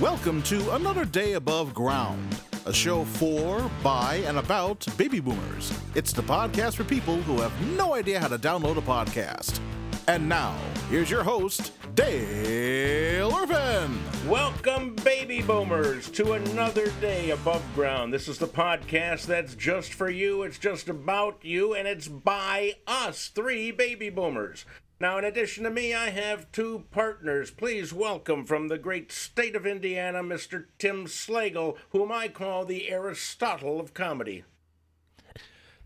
Welcome to another day above ground, a show for, by, and about baby boomers. It's the podcast for people who have no idea how to download a podcast. And now, here's your host, Dale Irvin. Welcome, baby boomers, to another day above ground. This is the podcast that's just for you, it's just about you, and it's by us, three baby boomers. Now, in addition to me, I have two partners. Please welcome from the great state of Indiana, Mr. Tim Slagle, whom I call the Aristotle of comedy.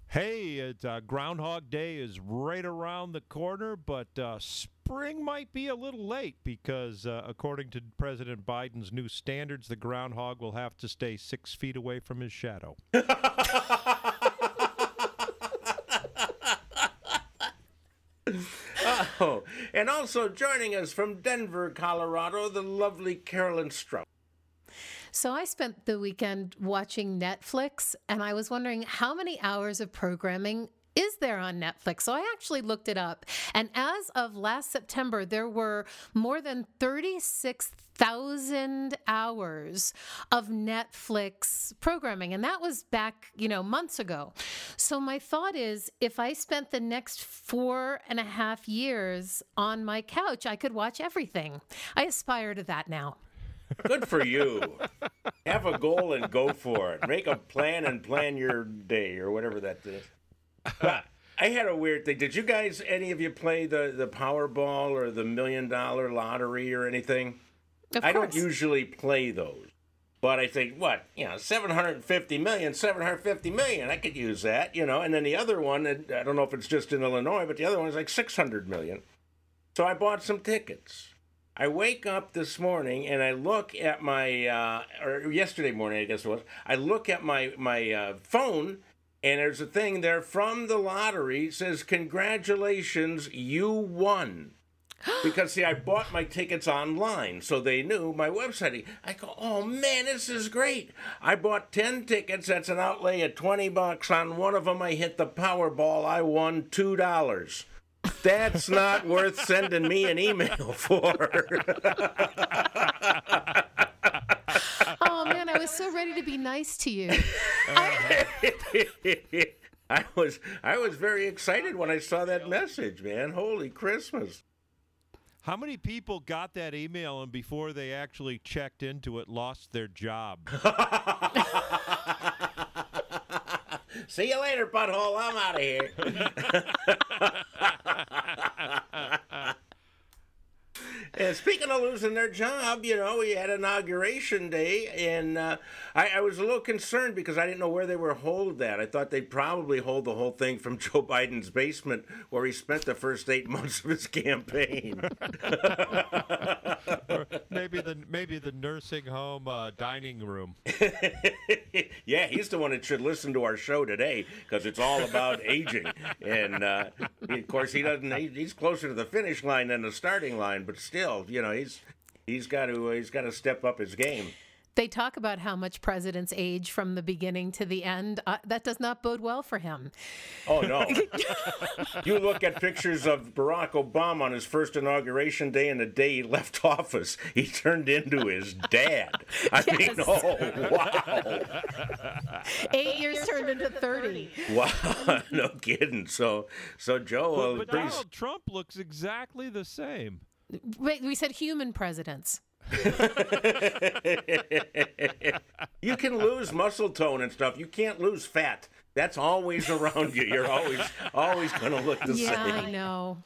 Hey, it, uh, Groundhog Day is right around the corner, but uh, spring might be a little late because, uh, according to President Biden's new standards, the groundhog will have to stay six feet away from his shadow. Oh, and also joining us from Denver, Colorado, the lovely Carolyn Strout. So I spent the weekend watching Netflix, and I was wondering how many hours of programming is there on Netflix? So I actually looked it up. And as of last September, there were more than 36,000 hours of Netflix programming. And that was back, you know, months ago. So my thought is if I spent the next four and a half years on my couch, I could watch everything. I aspire to that now. Good for you. Have a goal and go for it. Make a plan and plan your day or whatever that is. But I had a weird thing. Did you guys, any of you, play the the Powerball or the Million Dollar Lottery or anything? Of I don't usually play those, but I think what you know, 750 million, 750 million. I could use that, you know. And then the other one, I don't know if it's just in Illinois, but the other one is like 600 million. So I bought some tickets. I wake up this morning and I look at my, uh, or yesterday morning, I guess it was. I look at my my uh, phone, and there's a thing there from the lottery says, "Congratulations, you won." Because see, I bought my tickets online, so they knew my website. I go, "Oh man, this is great!" I bought ten tickets. That's an outlay of twenty bucks. On one of them, I hit the Powerball. I won two dollars. That's not worth sending me an email for. Oh man, I was so ready to be nice to you. I was I was very excited when I saw that message, man. Holy Christmas. How many people got that email and before they actually checked into it lost their job? See you later, butthole. I'm out of here. And speaking of losing their job, you know, we had inauguration day, and uh, I, I was a little concerned because I didn't know where they were hold that. I thought they'd probably hold the whole thing from Joe Biden's basement, where he spent the first eight months of his campaign. maybe the maybe the nursing home uh, dining room. yeah, he's the one that should listen to our show today because it's all about aging. And uh, of course, he doesn't. He, he's closer to the finish line than the starting line, but still, you know, he's he's got to he's got to step up his game. They talk about how much presidents age from the beginning to the end. Uh, that does not bode well for him. Oh no! you look at pictures of Barack Obama on his first inauguration day and the day he left office, he turned into his dad. I mean, Yes. oh wow! Eight years turned into 30. Wow, no kidding. So, so Joe, But, uh, but Donald Trump looks exactly the same. Wait, we said human presidents. you can lose muscle tone and stuff. You can't lose fat. That's always around you. You're always always going to look the Yeah, same. I know.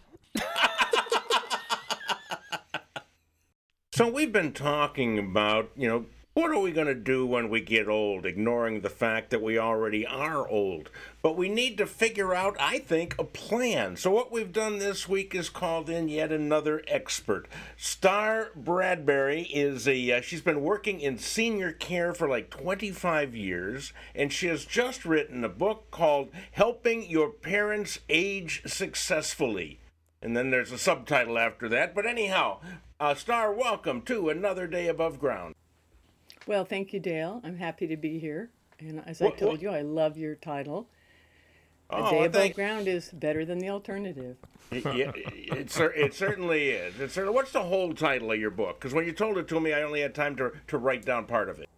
So we've been talking about, you know, what are we going to do when we get old, ignoring the fact that we already are old? But we need to figure out, I think, a plan. So what we've done this week is called in yet another expert. Star Bradbury is a uh, she's been working in senior care for like 25 years and she has just written a book called Helping Your Parents Age Successfully. And then there's a subtitle after that. But anyhow, uh, Star, welcome to another day above ground. Well, thank you, Dale. I'm happy to be here. And as What- I told what- you, I love your title. Oh, a day well, above ground is better than the alternative. yeah, it, it certainly is. It certainly, what's the whole title of your book? Because when you told it to me, I only had time to, to write down part of it.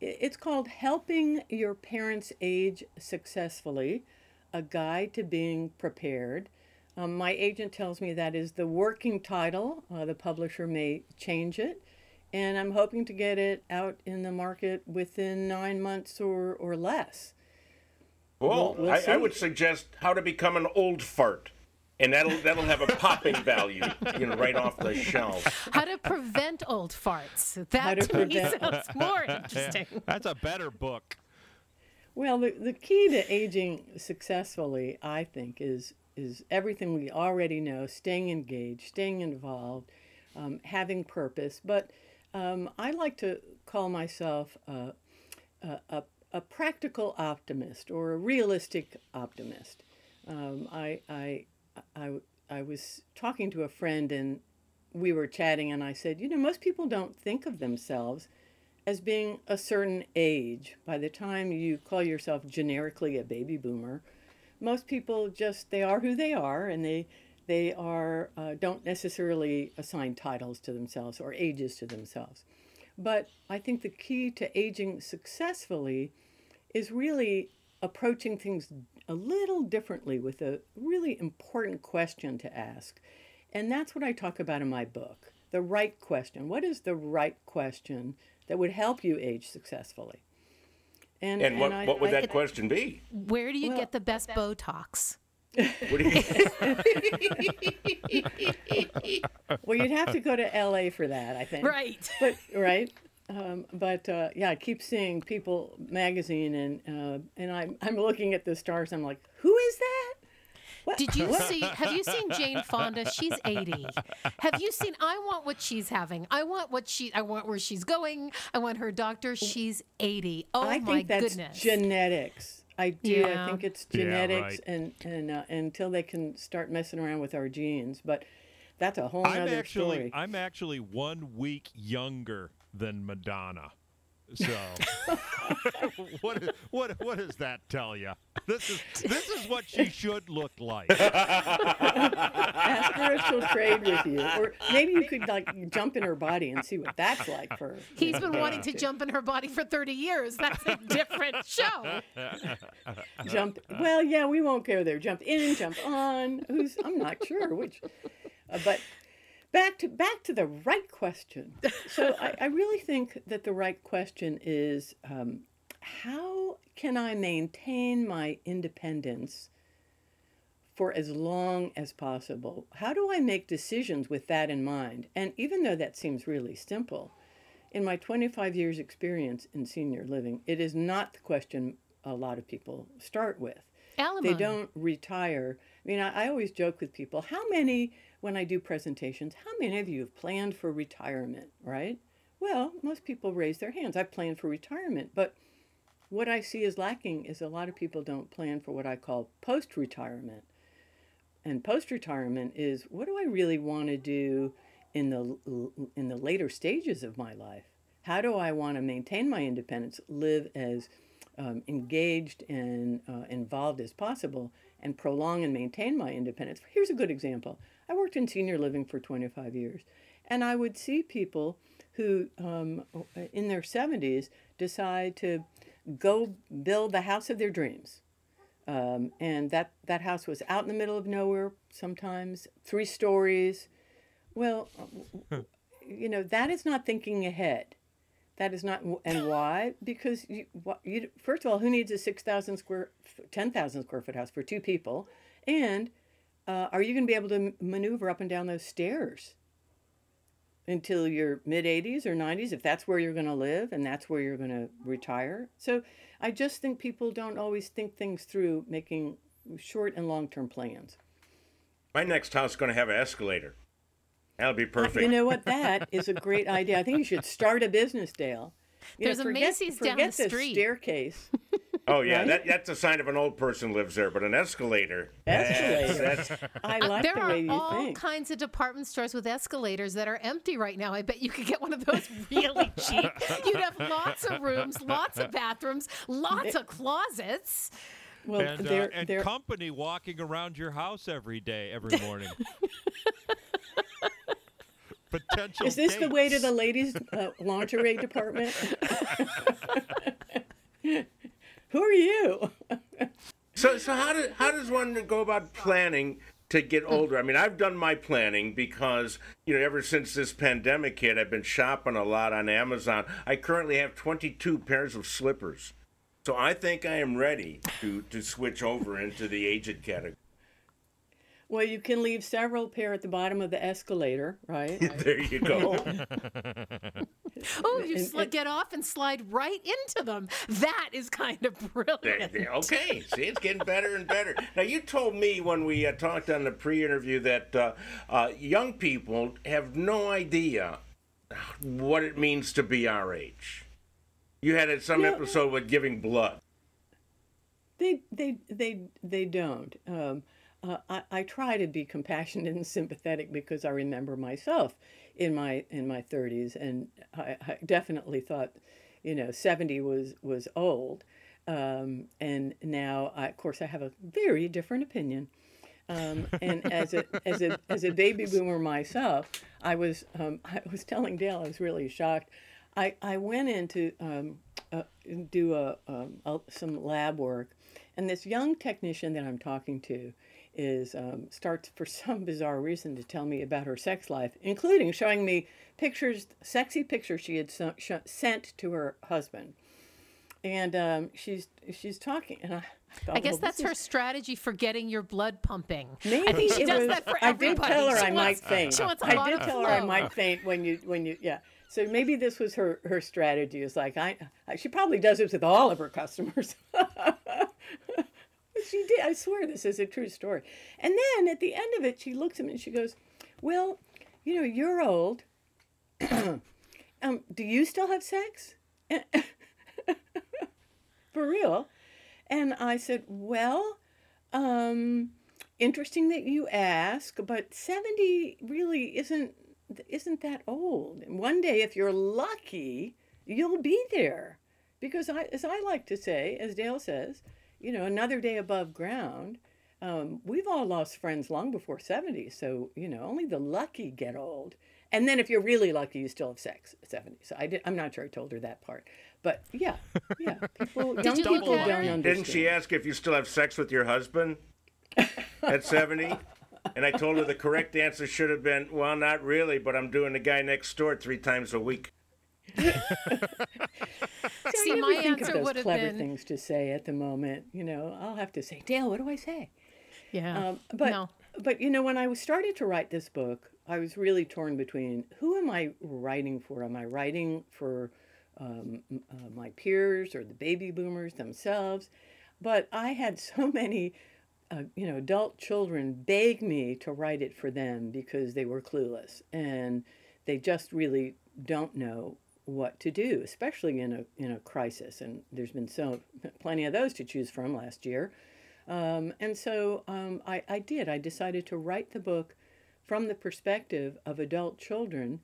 It's called Helping Your Parents Age Successfully A Guide to Being Prepared. Um, my agent tells me that is the working title. Uh, the publisher may change it. And I'm hoping to get it out in the market within nine months or, or less. Well, we'll I, I would suggest how to become an old fart, and that'll that'll have a popping value, you know, right off the shelf. How to prevent old farts. That to to, me prevent- sounds more interesting. That's a better book. Well, the, the key to aging successfully, I think, is is everything we already know: staying engaged, staying involved, um, having purpose. But um, I like to call myself a, a, a, practical optimist or a realistic optimist. Um, I, I, I, I was talking to a friend and we were chatting, and I said, you know, most people don't think of themselves as being a certain age. By the time you call yourself generically a baby boomer, most people just they are who they are, and they they are uh, don't necessarily assign titles to themselves or ages to themselves. But I think the key to aging successfully is really approaching things a little differently with a really important question to ask. And that's what I talk about in my book the right question. What is the right question that would help you age successfully? And what, I- what would I- that question be? Where do you Well, get the best Botox? What do you, Well, you'd have to go to LA for that, I think. Right. But right. Um, but uh, yeah, I keep seeing People magazine, and uh, and I'm I'm looking at the stars. I'm like, who is that? What? Did you see? Have you seen Jane Fonda? She's 80. Have you seen? I want what she's having. I want what she. I want where she's going. I want her doctor. She's 80. Oh I my think that's goodness. genetics. I do. Yeah. I think it's Yeah, genetics, right. and and uh, until they can start messing around with our genes, but that's a whole I'm other actually story. I'm actually one week younger than Madonna. So what is- what what does that tell you? This is this is what she should look like. Ask her if she'll trade with you, or maybe you could like jump in her body and see what that's like for. her. He's been wanting to jump in her body for 30 years. That's a different show. jump. Well, yeah, we won't go there. Jump in, jump on. Who's? I'm not sure which. Uh, but back to back to the right question. So I, I really think that the right question is, um, how can I maintain my independence for as long as possible? How do I make decisions with that in mind? And even though that seems really simple, in my 25 years experience in senior living, it is not the question a lot of people start with. Alimony. They don't retire. I mean, I, I always joke with people how many, when I do presentations, how many of you have planned for retirement, right? Well, most people raise their hands. I plan for retirement. But what I see is lacking is a lot of people don't plan for what I call post retirement. And post retirement is what do I really want to do in the in the later stages of my life? How do I want to maintain my independence, live as um, engaged and uh, involved as possible, and prolong and maintain my independence? Here's a good example. I worked in senior living for 25 years, and I would see people who, um, in their 70s, decide to go build the house of their dreams. Um, and that, that house was out in the middle of nowhere sometimes, three stories. Well, you know, that is not thinking ahead. That is not, and why? Because you, you first of all, who needs a six thousand square, ten thousand square foot house for two people? And uh, are you going to be able to maneuver up and down those stairs until your mid 80s or 90s, if that's where you're going to live and that's where you're going to retire? So I just think people don't always think things through, making short and long term plans. my next house is going to have an escalator. That'll be perfect. You know what? That is a great idea. I think you should start a business, Dale. You There's know, a forget, Macy's down forget the street. staircase. oh yeah, right? that, that's a sign of an old person lives there. But an escalator. Escalator. That's, I like there the are way you think. There are all kinds of department stores with escalators that are empty right now. I bet you could get one of those really cheap. You'd have lots of rooms, lots of bathrooms, lots of closets. Well, and, uh, they're, and they're, company walking around your house every day, every morning. Potential. is this the way to the ladies' uh, lingerie department? Who are you? So, so how, do, how does one go about planning to get older? I mean, I've done my planning because, you know, ever since this pandemic hit, I've been shopping a lot on Amazon. I currently have 22 pairs of slippers. So I think I am ready to, to switch over into the aged category. Well, you can leave several pair at the bottom of the escalator, right? There you go. Oh, you And- sli- and- get off and slide right into them. That is kind of There- brilliant. there- okay, see, it's getting better and better. Now, you told me when we uh, talked on the pre-interview that uh, uh, young people have no idea what it means to be our age. You had it some No. episode with giving blood. They they they they don't. Um, uh, I, I try to be compassionate and sympathetic because I remember myself in my in my 30s, and I, I definitely thought, you know, 70 was was old, um, and now I, of course I have a very different opinion. Um, and as a as a as a baby boomer myself, I was um, I was telling Dale I was really shocked. I, I went in to um, uh, do a, um, a, some lab work, and this young technician that I'm talking to is um, starts for some bizarre reason to tell me about her sex life, including showing me pictures, sexy pictures she had so, sh- sent to her husband, and um, she's she's talking, and I. thought, I guess well, that's her is- strategy for getting your blood pumping. Maybe I think she does was, that for I did tell her She I wants- might faint. she wants a I lot did of tell her I might faint when you when you yeah. So maybe this was her her strategy. Is like I she probably does this with all of her customers. she did. I swear this is a true story. And then at the end of it, she looks at me and she goes, "Well, you know, you're old. um, do you still have sex? For real?" And I said, "Well." Um, interesting that you ask, but 70 really isn't isn't that old. And one day if you're lucky, you'll be there. Because I as I like to say, as Dale says, you know, another day above ground. Um, we've all lost friends long before 70, so you know, only the lucky get old. And then if you're really lucky, you still have sex at 70. So I did, I'm not sure I told her that part. But yeah, yeah, people, young you people look at don't understand. Didn't she ask if you still have sex with your husband at 70? And I told her the correct answer should have been, well, not really, but I'm doing the guy next door three times a week. I my think answer of those clever been- things to say at the moment. You know, I'll have to say, Dale, what do I say? Yeah. Um, but no. but you know, when I started to write this book, I was really torn between who am I writing for? Am I writing for um, uh, my peers or the baby boomers themselves? But I had so many. Uh, you know, adult children beg me to write it for them because they were clueless and they just really don't know what to do, especially in a in a crisis. And there's been so plenty of those to choose from last year. Um, and so um, I, I did. I decided to write the book from the perspective of adult children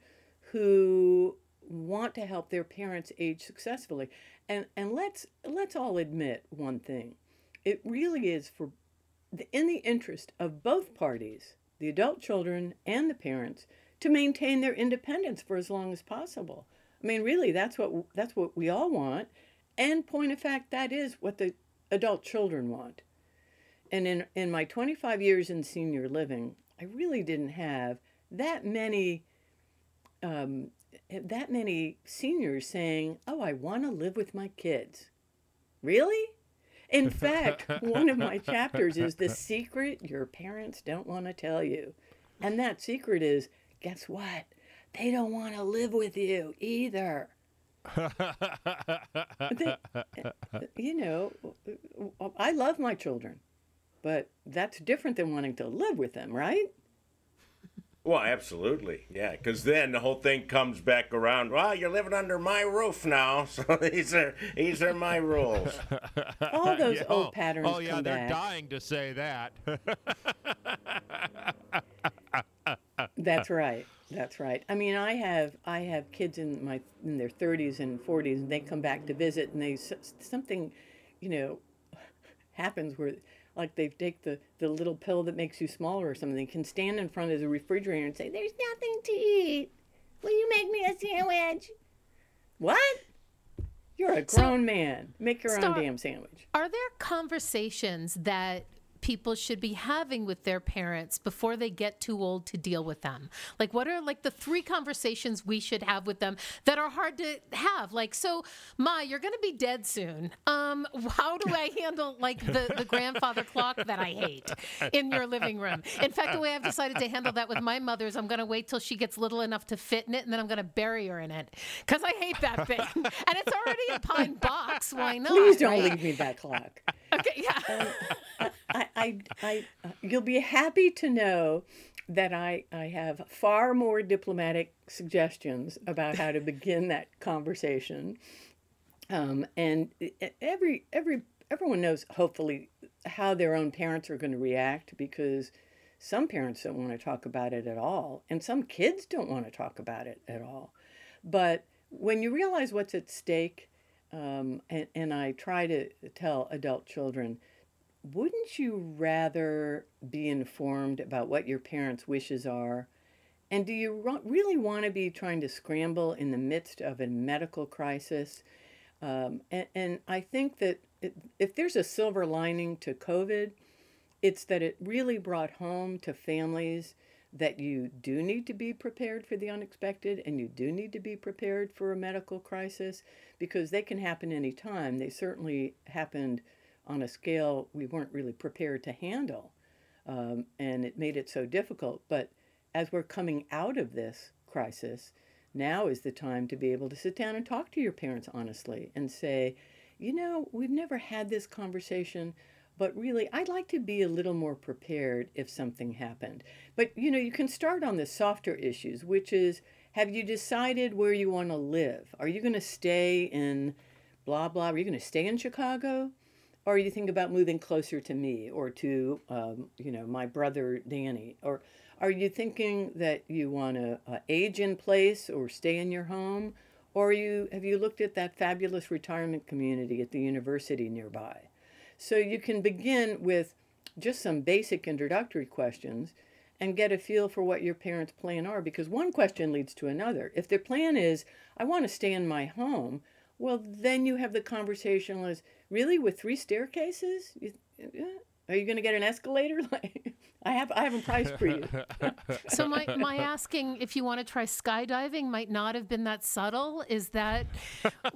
who want to help their parents age successfully. And and let's let's all admit one thing. It really is for the, in the interest of both parties, the adult children and the parents, to maintain their independence for as long as possible. I mean, really, that's what that's what we all want. And point of fact, that is what the adult children want. And in in my 25 years in senior living, I really didn't have that many um, that many seniors saying, "Oh, I want to live with my kids." Really? In fact, one of my chapters is the secret your parents don't want to tell you. And that secret is guess what? They don't want to live with you either. They- you know, I love my children, but that's different than wanting to live with them, right? Well, absolutely. Yeah, because then the whole thing comes back around. Well, you're living under my roof now, so these are these are my rules. All those Yeah, old oh, patterns Oh, yeah, come they're back. dying to say that. That's right. That's right. I mean, I have I have kids in my in their 30s and 40s, and they come back to visit, and they something, you know, happens where like they take the, the little pill that makes you smaller or something, they can stand in front of the refrigerator and say, There's nothing to eat. Will you make me a sandwich? What? You're a So- grown man. Make your Star- own damn sandwich. Are there conversations that people should be having with their parents before they get too old to deal with them? Like, what are like the three conversations we should have with them that are hard to have? Like, so, Ma, you're going to be dead soon. Um, how do I handle like the, the grandfather clock that I hate in your living room? In fact, the way I've decided to handle that with my mother is I'm going to wait till she gets little enough to fit in it, and then I'm going to bury her in it because I hate that thing. and it's already a pine box. Why not? Please don't right? leave me that clock. Okay, yeah. I, I, I, you'll be happy to know that I, I have far more diplomatic suggestions about how to begin that conversation. Um, and every, every, everyone knows, hopefully, how their own parents are going to react because some parents don't want to talk about it at all, and some kids don't want to talk about it at all. But when you realize what's at stake, um, and, and I try to tell adult children, wouldn't you rather be informed about what your parents' wishes are? And do you really want to be trying to scramble in the midst of a medical crisis? Um, and, and I think that if there's a silver lining to COVID, it's that it really brought home to families that you do need to be prepared for the unexpected and you do need to be prepared for a medical crisis because they can happen anytime. They certainly happened on a scale we weren't really prepared to handle. Um, and it made it so difficult. But as we're coming out of this crisis, now is the time to be able to sit down and talk to your parents honestly and say, you know, we've never had this conversation, but really, I'd like to be a little more prepared if something happened. But, you know, you can start on the softer issues, which is have you decided where you want to live? Are you going to stay in blah, blah? Are you going to stay in Chicago? Or you think about moving closer to me or to, um, you know, my brother Danny? Or are you thinking that you want to uh, age in place or stay in your home? Or you have you looked at that fabulous retirement community at the university nearby? So you can begin with just some basic introductory questions and get a feel for what your parents' plan are because one question leads to another. If their plan is, I want to stay in my home, well, then you have the conversation as, really, with three staircases? You, are you going to get an escalator? Like, I have, I have a price for you. So my my asking if you want to try skydiving might not have been that subtle. Is that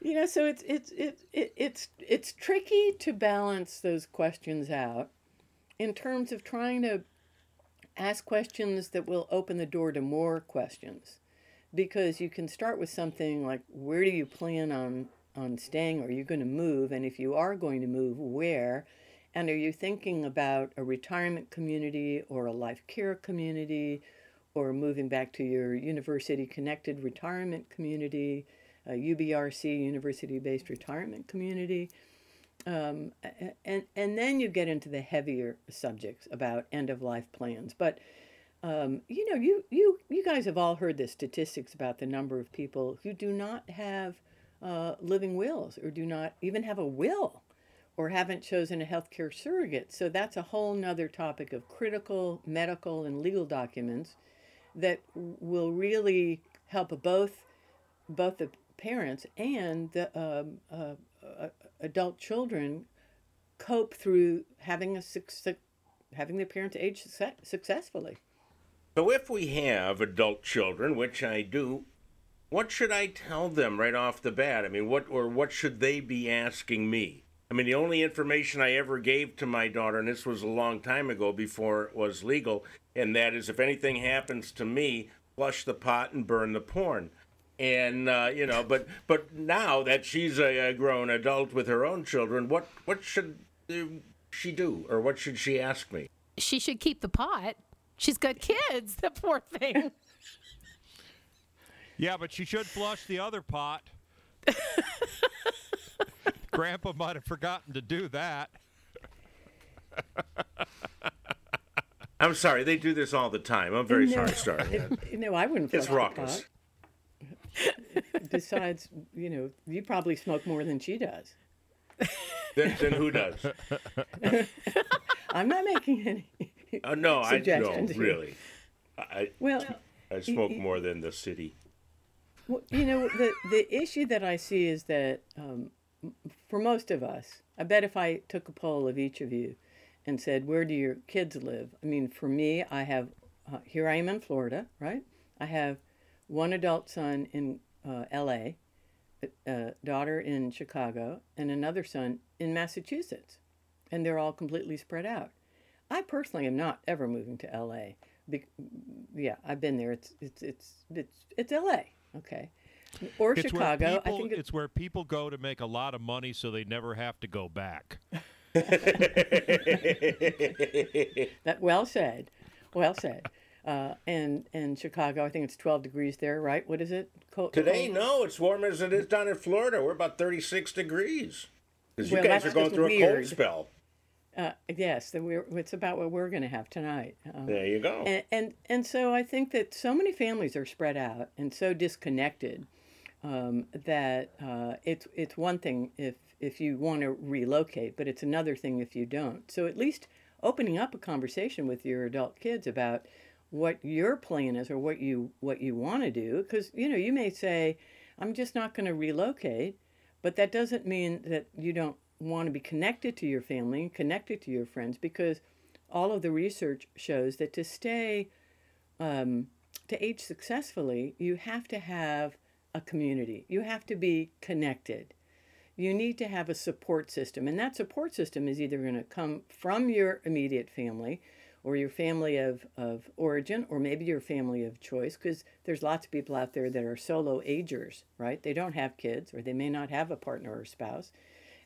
you know so it's it's it's it, it's it's tricky to balance those questions out in terms of trying to ask questions that will open the door to more questions. Because you can start with something like where do you plan on on staying? Are you going to move? And if you are going to move where? And are you thinking about a retirement community or a life care community or moving back to your university connected retirement community a UBRC university based retirement community um, and and then you get into the heavier subjects about end of life plans. But um, you know you you you guys have all heard the statistics about the number of people who do not have uh, living wills or do not even have a will or haven't chosen a healthcare surrogate. So that's a whole nother topic of critical medical and legal documents that will really help both both the parents and the um, uh, uh, adult children cope through having a success, having their parents age success, successfully. So if we have adult children, which I do, what should I tell them right off the bat? I mean, what or what should they be asking me? I mean, the only information I ever gave to my daughter, and this was a long time ago before it was legal, and that is if anything happens to me, flush the pot and burn the porn. And uh, you know, but but now that she's a, a grown adult with her own children, what what should uh, she do, or what should she ask me? she should keep the pot? She's got kids. The poor thing. Yeah, but she should flush the other pot. Grandpa might have forgotten to do that. I'm sorry, they do this all the time. I'm very sorry, Star. No, I wouldn't. It's flush the raucous. Besides, you know, you probably smoke more than she does. Then, then who does? I'm not making any. Uh, no, I no, Suggestions really. I Well, I smoke more than the city. Well, you know, the the issue that I see is that um, for most of us, I bet if I took a poll of each of you and said, "Where do your kids live?" I mean, for me, I have uh, here I am in Florida, right? I have one adult son in uh, L.A., a, a daughter in Chicago, and another son in Massachusetts, and they're all completely spread out. I personally am not ever moving to L.A. Be- yeah, I've been there. It's it's it's it's it's L.A. Okay, or It's Chicago. people, I think it- it's where people go to make a lot of money, so they never have to go back. that well said, well said. Uh, and and Chicago, I think it's twelve degrees there, right? What is it? Cold, Today, cold? no, it's warmer as it is down in Florida. We're about 36 degrees. Because you well, guys are going through a cold spell. Uh, yes, it's about what we're going to have tonight. Um, There you go. and, and and so I think that so many families are spread out and so disconnected um, that uh, it's it's one thing if if you want to relocate, but it's another thing if you don't. So at least opening up a conversation with your adult kids about what your plan is or what you what you want to do, because you know you may say, "I'm just not going to relocate," but that doesn't mean that you don't want to be connected to your family and connected to your friends because all of the research shows that to stay um, to age successfully you have to have a community. You have to be connected. You need to have a support system and that support system is either going to come from your immediate family or your family of, of origin or maybe your family of choice because there's lots of people out there that are solo agers right they don't have kids or they may not have a partner or spouse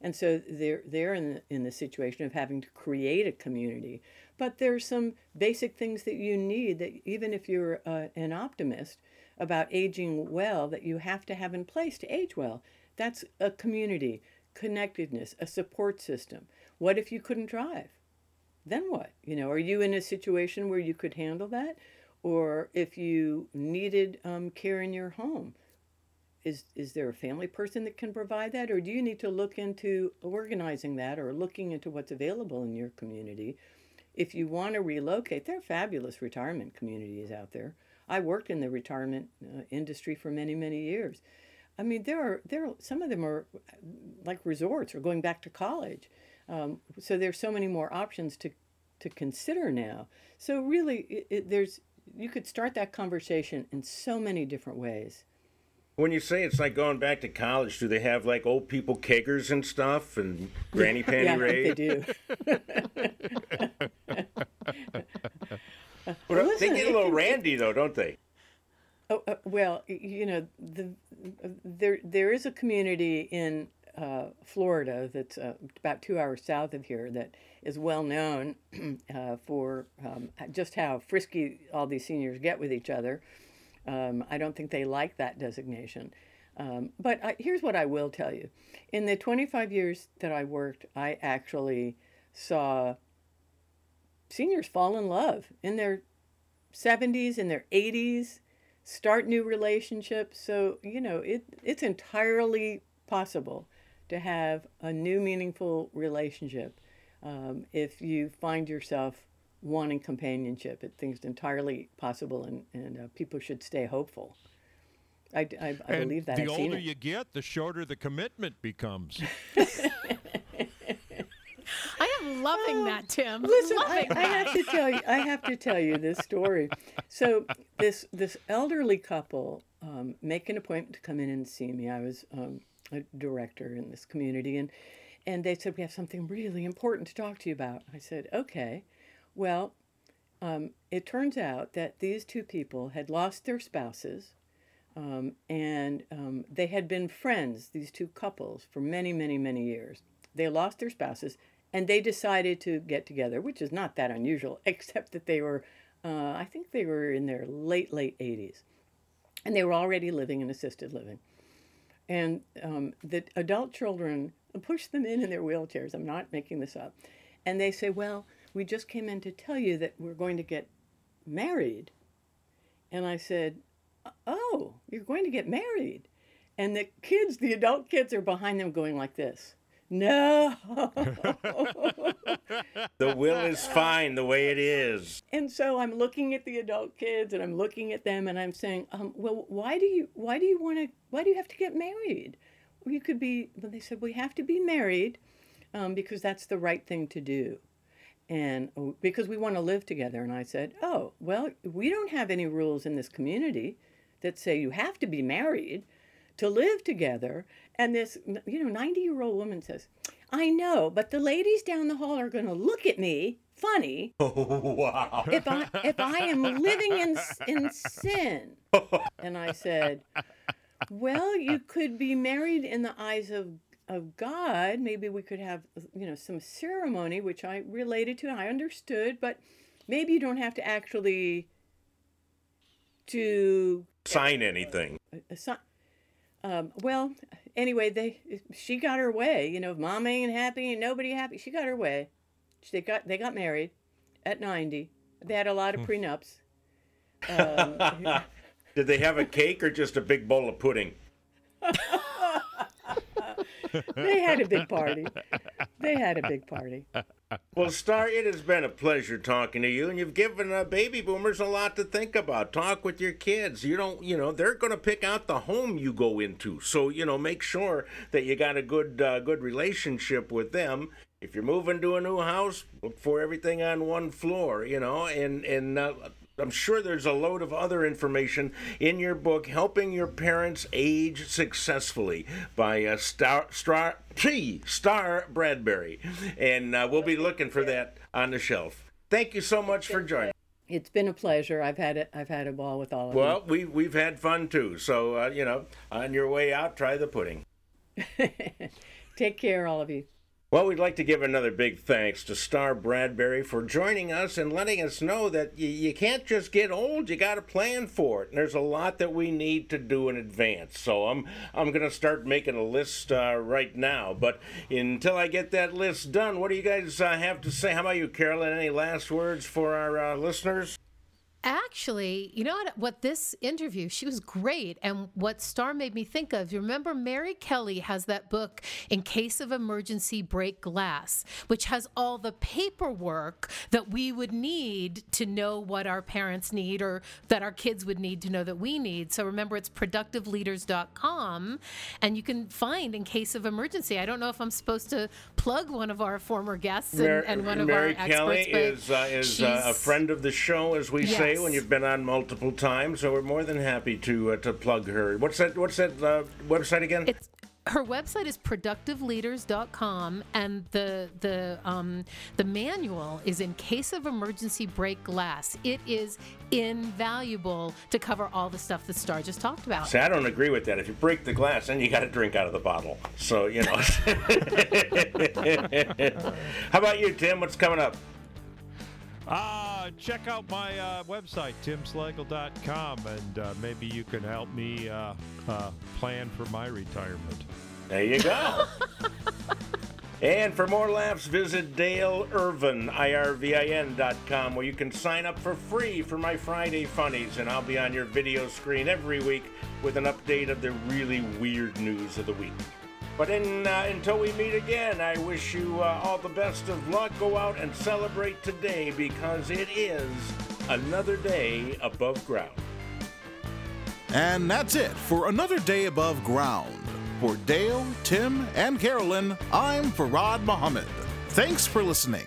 and so they're they're in the, in the situation of having to create a community. But there's some basic things that you need that even if you're uh, an optimist about aging well, that you have to have in place to age well. That's a community, connectedness, a support system. What if you couldn't drive? Then what? You know, are you in a situation where you could handle that? Or if you needed um, care in your home, is is there a family person that can provide that? Or do you need to look into organizing that or looking into what's available in your community? If you want to relocate there are fabulous retirement communities out there. I worked in the retirement uh, industry for many many years. I mean there are there are, some of them are like resorts or going back to college um, so there's so many more options to to consider now so really it, it, there's you could start that conversation in so many different ways When you say it's like going back to college, do they have like old people keggers and stuff and granny panty yeah, think they do. Well, Listen, they get a little randy though, don't they? Oh, uh, well, you know, the there there is a community in uh, Florida that's uh, about two hours south of here that is well known uh, for um, just how frisky all these seniors get with each other. Um, I don't think they like that designation. Um, but I, here's what I will tell you: in the 25 years that I worked, I actually saw seniors fall in love in their 70s, in their 80s, start new relationships. So, you know, it, it's entirely possible to have a new meaningful relationship um, if you find yourself wanting companionship. It think it's entirely possible, and, and uh, people should stay hopeful. I, I, I believe that. the I've older you get, the shorter the commitment becomes. I am loving that, Tim. Listen, I, I have to tell you, I have to tell you this story. So this this elderly couple um, make an appointment to come in and see me. I was um, a director in this community, and and they said we have something really important to talk to you about. I said okay. Well, um, it turns out that these two people had lost their spouses. Um, and um, they had been friends, these two couples, for many, many, many years. They lost their spouses and they decided to get together, which is not that unusual, except that they were, uh, I think they were in their late, late 80s. And they were already living in assisted living. And um, the adult children push them in in their wheelchairs. I'm not making this up. And they say, Well, we just came in to tell you that we're going to get married. And I said, Oh, you're going to get married. And the kids, the adult kids, are behind them going like this. No. The will is fine the way it is. and so I'm looking at the adult kids and I'm looking at them and I'm saying, um, well, why do you why do you want to why do you have to get married? Well, you could be. Well, they said we have to be married um, because that's the right thing to do, and oh, because we want to live together. And I said, oh, well, we don't have any rules in this community that say you have to be married to live together. And this, you know, 90 year old woman says, I know, but the ladies down the hall are going to look at me funny wow. if I if I am living in in sin. And I said, well, you could be married in the eyes of of God. Maybe we could have you know some ceremony, which I related to. And I understood, but maybe you don't have to actually to Sign anything. assi- um, well, anyway, they she got her way. You know, if mom ain't happy and nobody happy, she got her way. They got they got married at ninety. They had a lot of prenups. Um, Did they have a cake or just a big bowl of pudding? they had a big party. They had a big party. Well, Star, it has been a pleasure talking to you, and you've given uh, baby boomers a lot to think about. Talk with your kids. You don't, you know, they're going to pick out the home you go into, so you know, make sure that you got a good, uh, good relationship with them. If you're moving to a new house, look for everything on one floor, you know, and and uh, I'm sure there's a load of other information in your book, helping your parents age successfully by uh, Star Star T Star Bradbury, and uh, we'll be looking for that on the shelf. Thank you so much for joining. It's been a pleasure. I've had it. I've had a ball with all of you. Well, we we've had fun too. So uh, you know, on your way out, try the pudding. Take care, all of you. Well, we'd like to give another big thanks to Star Bradbury for joining us and letting us know that you, you can't just get old, you got to plan for it. And there's a lot that we need to do in advance. So I'm I'm going to start making a list uh, right now. But until I get that list done, what do you guys uh, have to say? How about you, Carolyn? Any last words for our uh, listeners? Actually, you know what? What this interview, she was great. And what Star made me think of, you remember Mary Kelly has that book, In Case of Emergency Break Glass, which has all the paperwork that we would need to know what our parents need or that our kids would need to know that we need. So remember, it's productiveleaders.com and you can find In Case of Emergency. I don't know if I'm supposed to plug one of our former guests and, and one of Mary our Kelly experts. but is uh, is uh, a friend of the show, as we say, when you've been on multiple times. So we're more than happy to uh, to plug her. What's that? What's that uh, website again? It's her website is productiveleaders.com and the the um, the manual is in case of emergency break glass. It is invaluable to cover all the stuff that Star just talked about. See, I don't agree with that. If you break the glass, then you got to drink out of the bottle. So you know. How about you, Tim? What's coming up? Uh, check out my uh, website, timslagle.com, and uh, maybe you can help me uh, uh, plan for my retirement. There you go. and for more laughs, visit Dale Irvin, IRVIN.com, where you can sign up for free for my Friday funnies, and I'll be on your video screen every week with an update of the really weird news of the week. But in, uh, until we meet again, I wish you uh, all the best of luck. Go out and celebrate today because it is another day above ground. And that's it for another day above ground. For Dale, Tim, and Carolyn, I'm Farad Muhammad. Thanks for listening.